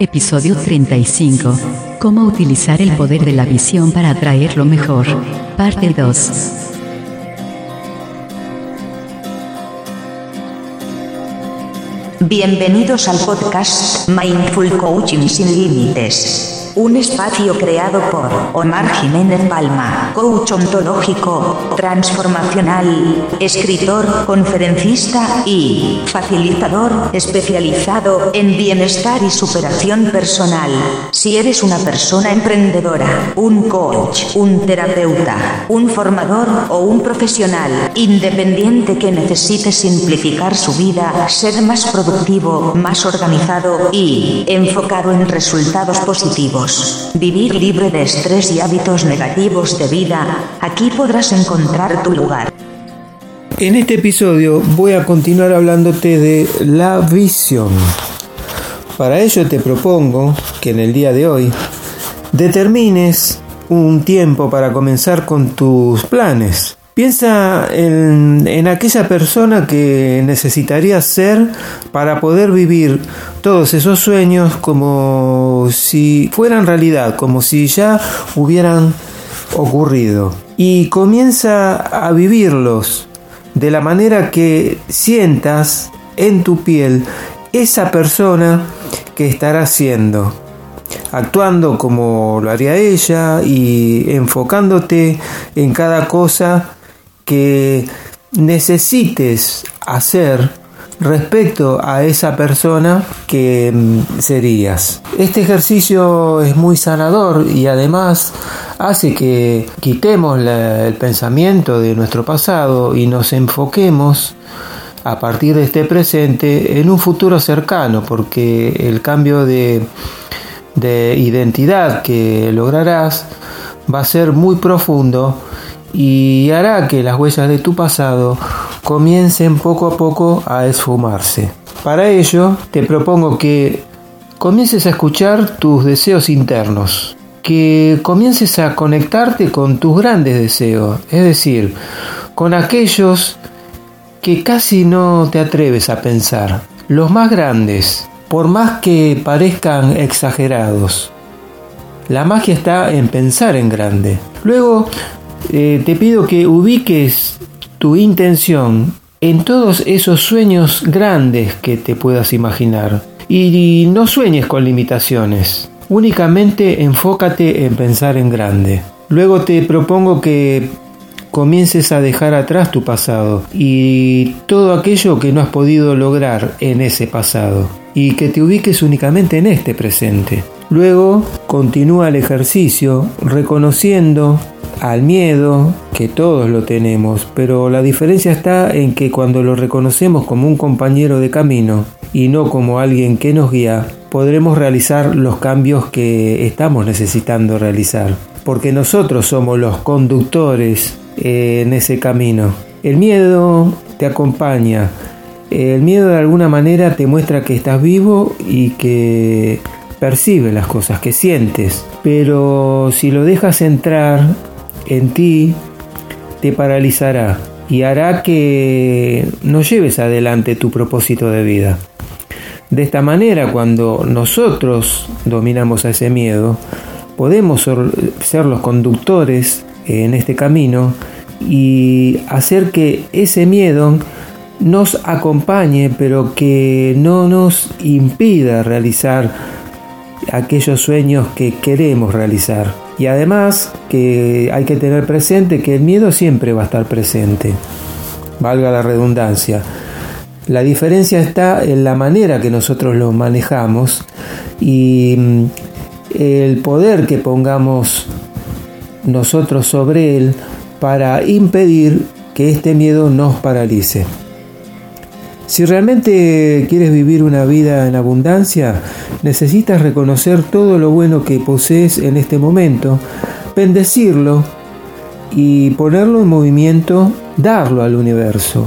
Episodio 35. Cómo utilizar el poder de la visión para atraer lo mejor. Parte 2. Bienvenidos al podcast Mindful Coaching sin Límites. Un espacio creado por Omar Jiménez Palma, coach ontológico, transformacional, escritor, conferencista y facilitador especializado en bienestar y superación personal. Si eres una persona emprendedora, un coach, un terapeuta, un formador o un profesional independiente que necesite simplificar su vida, ser más productivo, más organizado y enfocado en resultados positivos Vivir libre de estrés y hábitos negativos de vida. Aquí podrás encontrar tu lugar. En este episodio voy a continuar hablándote de la visión. Para ello te propongo que en el día de hoy determines un tiempo para comenzar con tus planes. Piensa en, aquella persona que necesitaría ser para poder vivir todos esos sueños como si fueran realidad, como si ya hubieran ocurrido. Y comienza a vivirlos de la manera que sientas en tu piel esa persona que estará siendo actuando como lo haría ella y enfocándote en cada cosa que necesites hacer respecto a esa persona que mm, serías. Este ejercicio es muy sanador y además hace que quitemos el pensamiento de nuestro pasado y nos enfoquemos a partir de este presente en un futuro cercano, porque el cambio de, de identidad que lograrás va a ser muy profundo y hará que las huellas de tu pasado comiencen poco a poco a esfumarse. Para ello, te propongo que comiences a escuchar tus deseos internos, que comiences a conectarte con tus grandes deseos, es decir, con aquellos que casi no te atreves a pensar, los más grandes, por más que parezcan exagerados. La magia está en pensar en grande. Luego eh, te pido que ubiques tu intención en todos esos sueños grandes que te puedas imaginar. Y no sueñes con limitaciones. Únicamente enfócate en pensar en grande. Luego te propongo que comiences a dejar atrás tu pasado y todo aquello que no has podido lograr en ese pasado y que te ubiques únicamente en este presente. Luego continúa el ejercicio reconociendo al miedo, que todos lo tenemos, pero la diferencia está en que cuando lo reconocemos como un compañero de camino y no como alguien que nos guía, podremos realizar los cambios que estamos necesitando realizar, porque nosotros somos los conductores eh, en ese camino. El miedo te acompaña, el miedo de alguna manera te muestra que estás vivo y que percibe las cosas que sientes, pero si lo dejas entrar en ti te paralizará y hará que no lleves adelante tu propósito de vida. De esta manera, cuando nosotros dominamos a ese miedo, podemos ser los conductores en este camino y hacer que ese miedo nos acompañe, pero que no nos impida realizar aquellos sueños que queremos realizar. Y además que hay que tener presente que el miedo siempre va a estar presente, valga la redundancia. La diferencia está en la manera que nosotros lo manejamos y mm, el poder que pongamos nosotros sobre él para impedir que este miedo nos paralice. Si realmente quieres vivir una vida en abundancia, necesitas reconocer todo lo bueno que posees en este momento, bendecirlo y ponerlo en movimiento, darlo al universo.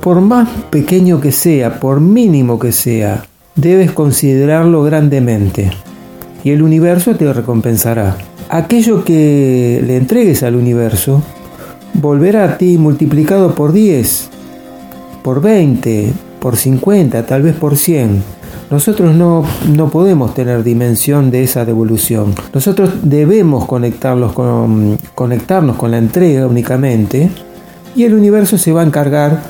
Por más pequeño que sea, por mínimo que sea, debes considerarlo grandemente y el universo te recompensará. Aquello que le entregues al universo volverá a ti multiplicado por 10 por 20, por 50, tal vez por 100. Nosotros no, no podemos tener dimensión de esa devolución. Nosotros debemos conectarlos con, conectarnos con la entrega únicamente y el universo se va a encargar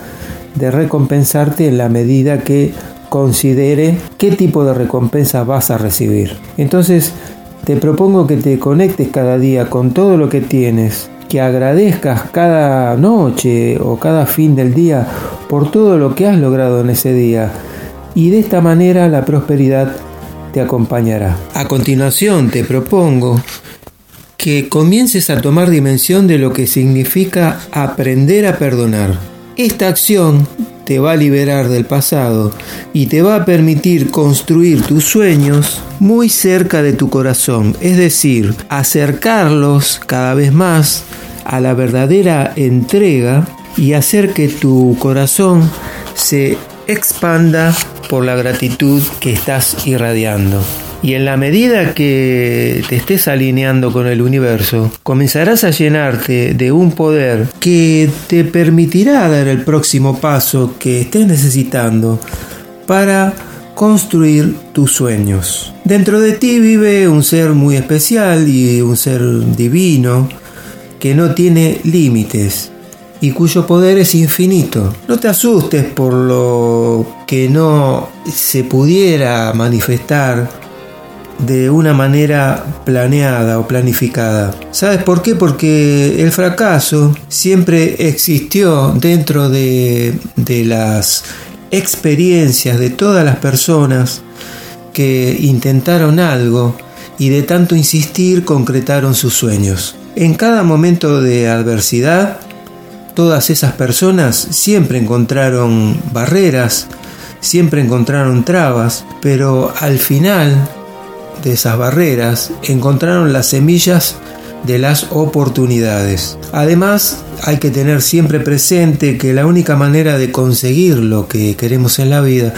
de recompensarte en la medida que considere qué tipo de recompensa vas a recibir. Entonces, te propongo que te conectes cada día con todo lo que tienes, que agradezcas cada noche o cada fin del día por todo lo que has logrado en ese día y de esta manera la prosperidad te acompañará. A continuación te propongo que comiences a tomar dimensión de lo que significa aprender a perdonar. Esta acción te va a liberar del pasado y te va a permitir construir tus sueños muy cerca de tu corazón, es decir, acercarlos cada vez más a la verdadera entrega y hacer que tu corazón se expanda por la gratitud que estás irradiando. Y en la medida que te estés alineando con el universo, comenzarás a llenarte de un poder que te permitirá dar el próximo paso que estés necesitando para construir tus sueños. Dentro de ti vive un ser muy especial y un ser divino que no tiene límites y cuyo poder es infinito. No te asustes por lo que no se pudiera manifestar de una manera planeada o planificada. ¿Sabes por qué? Porque el fracaso siempre existió dentro de, de las experiencias de todas las personas que intentaron algo y de tanto insistir concretaron sus sueños. En cada momento de adversidad, todas esas personas siempre encontraron barreras, siempre encontraron trabas, pero al final de esas barreras encontraron las semillas de las oportunidades. Además, hay que tener siempre presente que la única manera de conseguir lo que queremos en la vida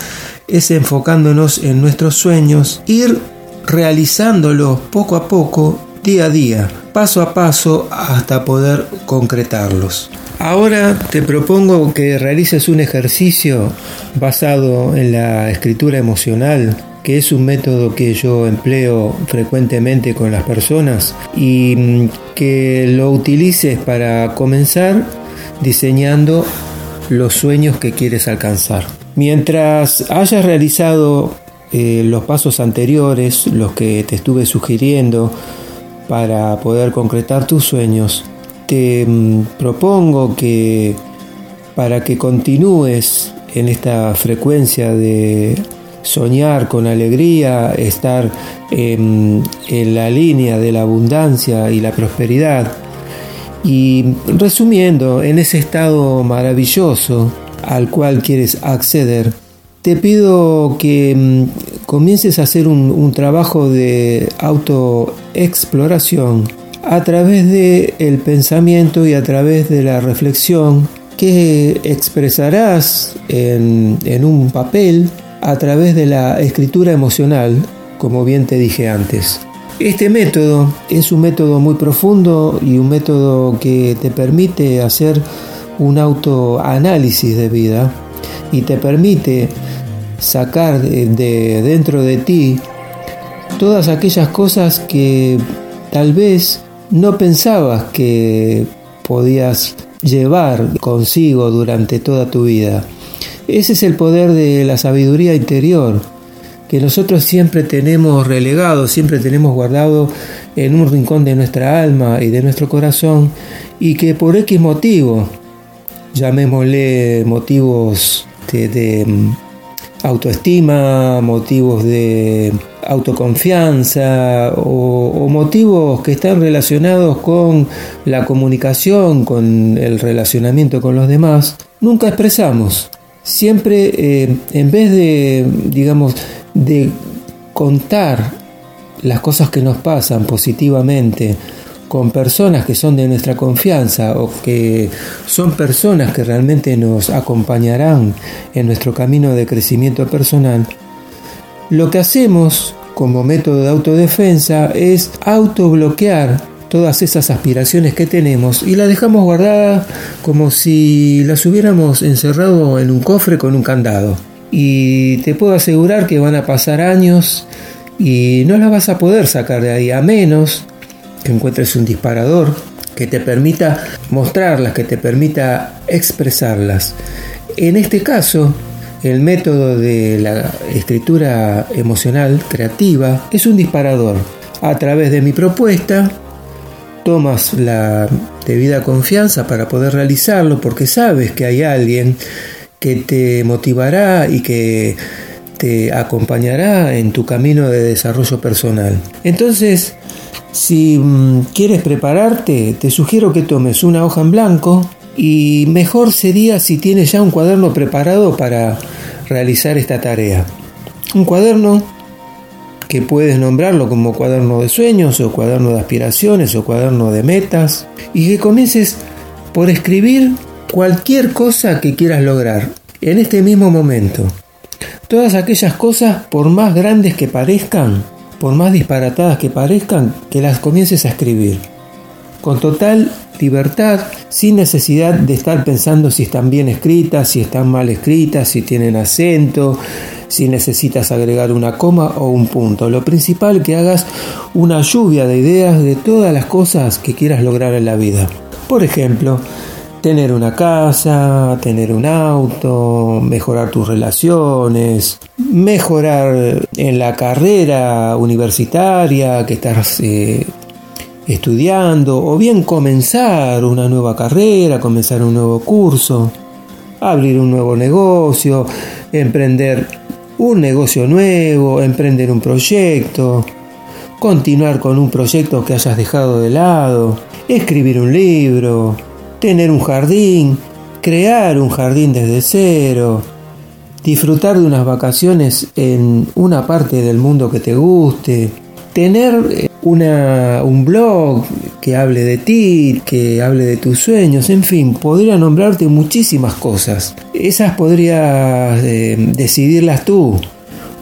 es enfocándonos en nuestros sueños, ir realizándolos poco a poco, día a día, paso a paso, hasta poder concretarlos. Ahora te propongo que realices un ejercicio basado en la escritura emocional que es un método que yo empleo frecuentemente con las personas y mm, que lo utilices para comenzar diseñando los sueños que quieres alcanzar. Mientras hayas realizado eh, los pasos anteriores, los que te estuve sugiriendo para poder concretar tus sueños, te mm, propongo que para que continúes en esta frecuencia de soñar con alegría, estar en, la línea de la abundancia y la prosperidad. Y resumiendo, en ese estado maravilloso al cual quieres acceder, te pido que mm, comiences a hacer un, un trabajo de autoexploración a través del el pensamiento y a través de la reflexión que expresarás en, en un papel a través de la escritura emocional, como bien te dije antes. Este método es un método muy profundo y un método que te permite hacer un autoanálisis de vida y te permite sacar de, dentro de ti todas aquellas cosas que tal vez no pensabas que podías llevar consigo durante toda tu vida. Ese es el poder de la sabiduría interior, que nosotros siempre tenemos relegado, siempre tenemos guardado en un rincón de nuestra alma y de nuestro corazón, y que por X motivo, llamémosle motivos de, autoestima, motivos de autoconfianza o, motivos que están relacionados con la comunicación, con el relacionamiento con los demás, nunca expresamos. Siempre eh, en vez de, digamos, de contar las cosas que nos pasan positivamente con personas que son de nuestra confianza o que son personas que realmente nos acompañarán en nuestro camino de crecimiento personal, lo que hacemos como método de autodefensa es autobloquear todas esas aspiraciones que tenemos y las dejamos guardadas como si las hubiéramos encerrado en un cofre con un candado. y te puedo asegurar que van a pasar años y no las vas a poder sacar de ahí a menos encuentres un disparador que te permita mostrarlas, que te permita expresarlas. En este caso, el método de la escritura emocional creativa es un disparador. A través de mi propuesta, tomas la debida confianza para poder realizarlo porque sabes que hay alguien que te motivará y que te acompañará en tu camino de desarrollo personal. Entonces, si mm, quieres prepararte, te sugiero que tomes una hoja en blanco y mejor sería si tienes ya un cuaderno preparado para realizar esta tarea. Un cuaderno que puedes nombrarlo como cuaderno de sueños o cuaderno de aspiraciones o cuaderno de metas y que comiences por escribir cualquier cosa que quieras lograr en este mismo momento. Todas aquellas cosas, por más grandes que parezcan, por más disparatadas que parezcan, que las comiences a escribir. Con total libertad, sin necesidad de estar pensando si están bien escritas, si están mal escritas, si tienen acento, si necesitas agregar una coma o un punto. Lo principal que hagas una lluvia de ideas de todas las cosas que quieras lograr en la vida. Por ejemplo, tener una casa, tener un auto, mejorar tus relaciones, mejorar en la carrera universitaria que estás eh, estudiando, o bien comenzar una nueva carrera, comenzar un nuevo curso, abrir un nuevo negocio, emprender un negocio nuevo, emprender un proyecto, continuar con un proyecto que hayas dejado de lado, escribir un libro, tener un jardín, crear un jardín desde cero, disfrutar de unas vacaciones en una parte del mundo que te guste, tener eh, una, un blog que hable de ti, que hable de tus sueños, en fin, podría nombrarte muchísimas cosas. Esas podrías eh, decidirlas tú,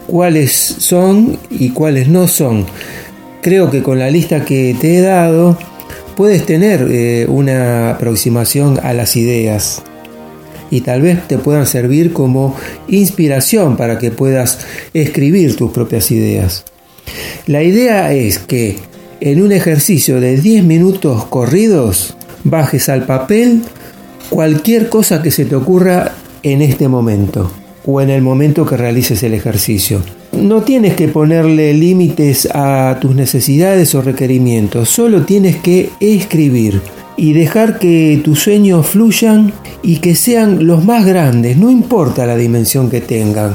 cuáles son y cuáles no son. Creo que con la lista que te he dado, puedes tener eh, una aproximación a las ideas y tal vez te puedan servir como inspiración para que puedas escribir tus propias ideas. La idea es que en un ejercicio de 10 minutos corridos bajes al papel cualquier cosa que se te ocurra en este momento o en el momento que realices el ejercicio. No tienes que ponerle límites a tus necesidades o requerimientos, solo tienes que escribir y dejar que tus sueños fluyan y que sean los más grandes, no importa la dimensión que tengan,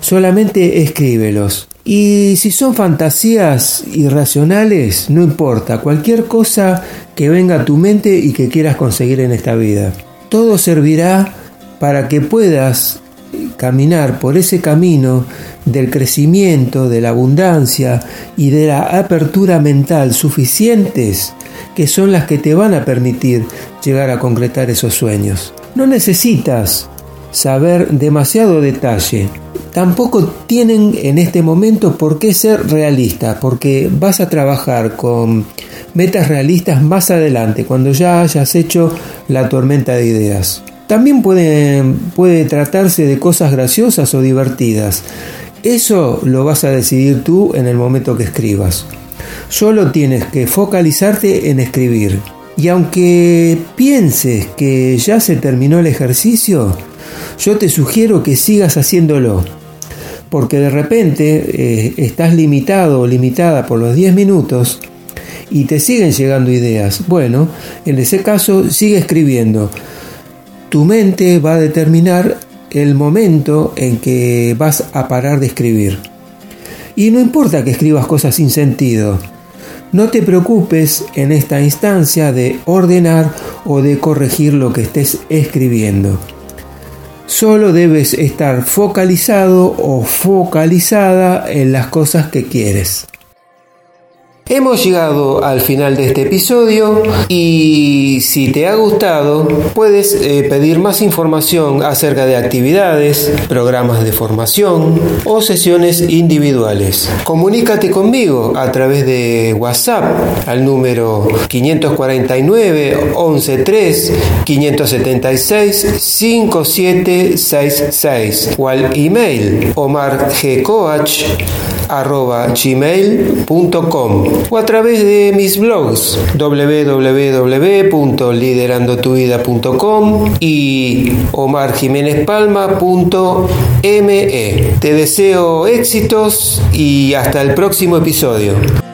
solamente escríbelos. Y si son fantasías irracionales, no importa, cualquier cosa que venga a tu mente y que quieras conseguir en esta vida. Todo servirá para que puedas caminar por ese camino del crecimiento, de la abundancia y de la apertura mental suficientes que son las que te van a permitir llegar a concretar esos sueños. No necesitas saber demasiado detalle. Tampoco tienen en este momento por qué ser realistas, porque vas a trabajar con metas realistas más adelante, cuando ya hayas hecho la tormenta de ideas. También puede, tratarse de cosas graciosas o divertidas. Eso lo vas a decidir tú en el momento que escribas. Solo tienes que focalizarte en escribir. Y aunque pienses que ya se terminó el ejercicio, yo te sugiero que sigas haciéndolo. Porque de repente eh, estás limitado o limitada por los 10 minutos y te siguen llegando ideas. Bueno, en ese caso sigue escribiendo tu mente va a determinar el momento en que vas a parar de escribir. Y no importa que escribas cosas sin sentido, no te preocupes en esta instancia de ordenar o de corregir lo que estés escribiendo. Solo debes estar focalizado o focalizada en las cosas que quieres. Hemos llegado al final de este episodio y si te ha gustado puedes eh, pedir más información acerca de actividades, programas de formación o sesiones individuales. Comunícate conmigo a través de WhatsApp al número 549 113 576 5766 o al email omargcoach gmail.com o a través de mis blogs www.liderandotuida.com y omarjiménezpalma.me. Te deseo éxitos y hasta el próximo episodio.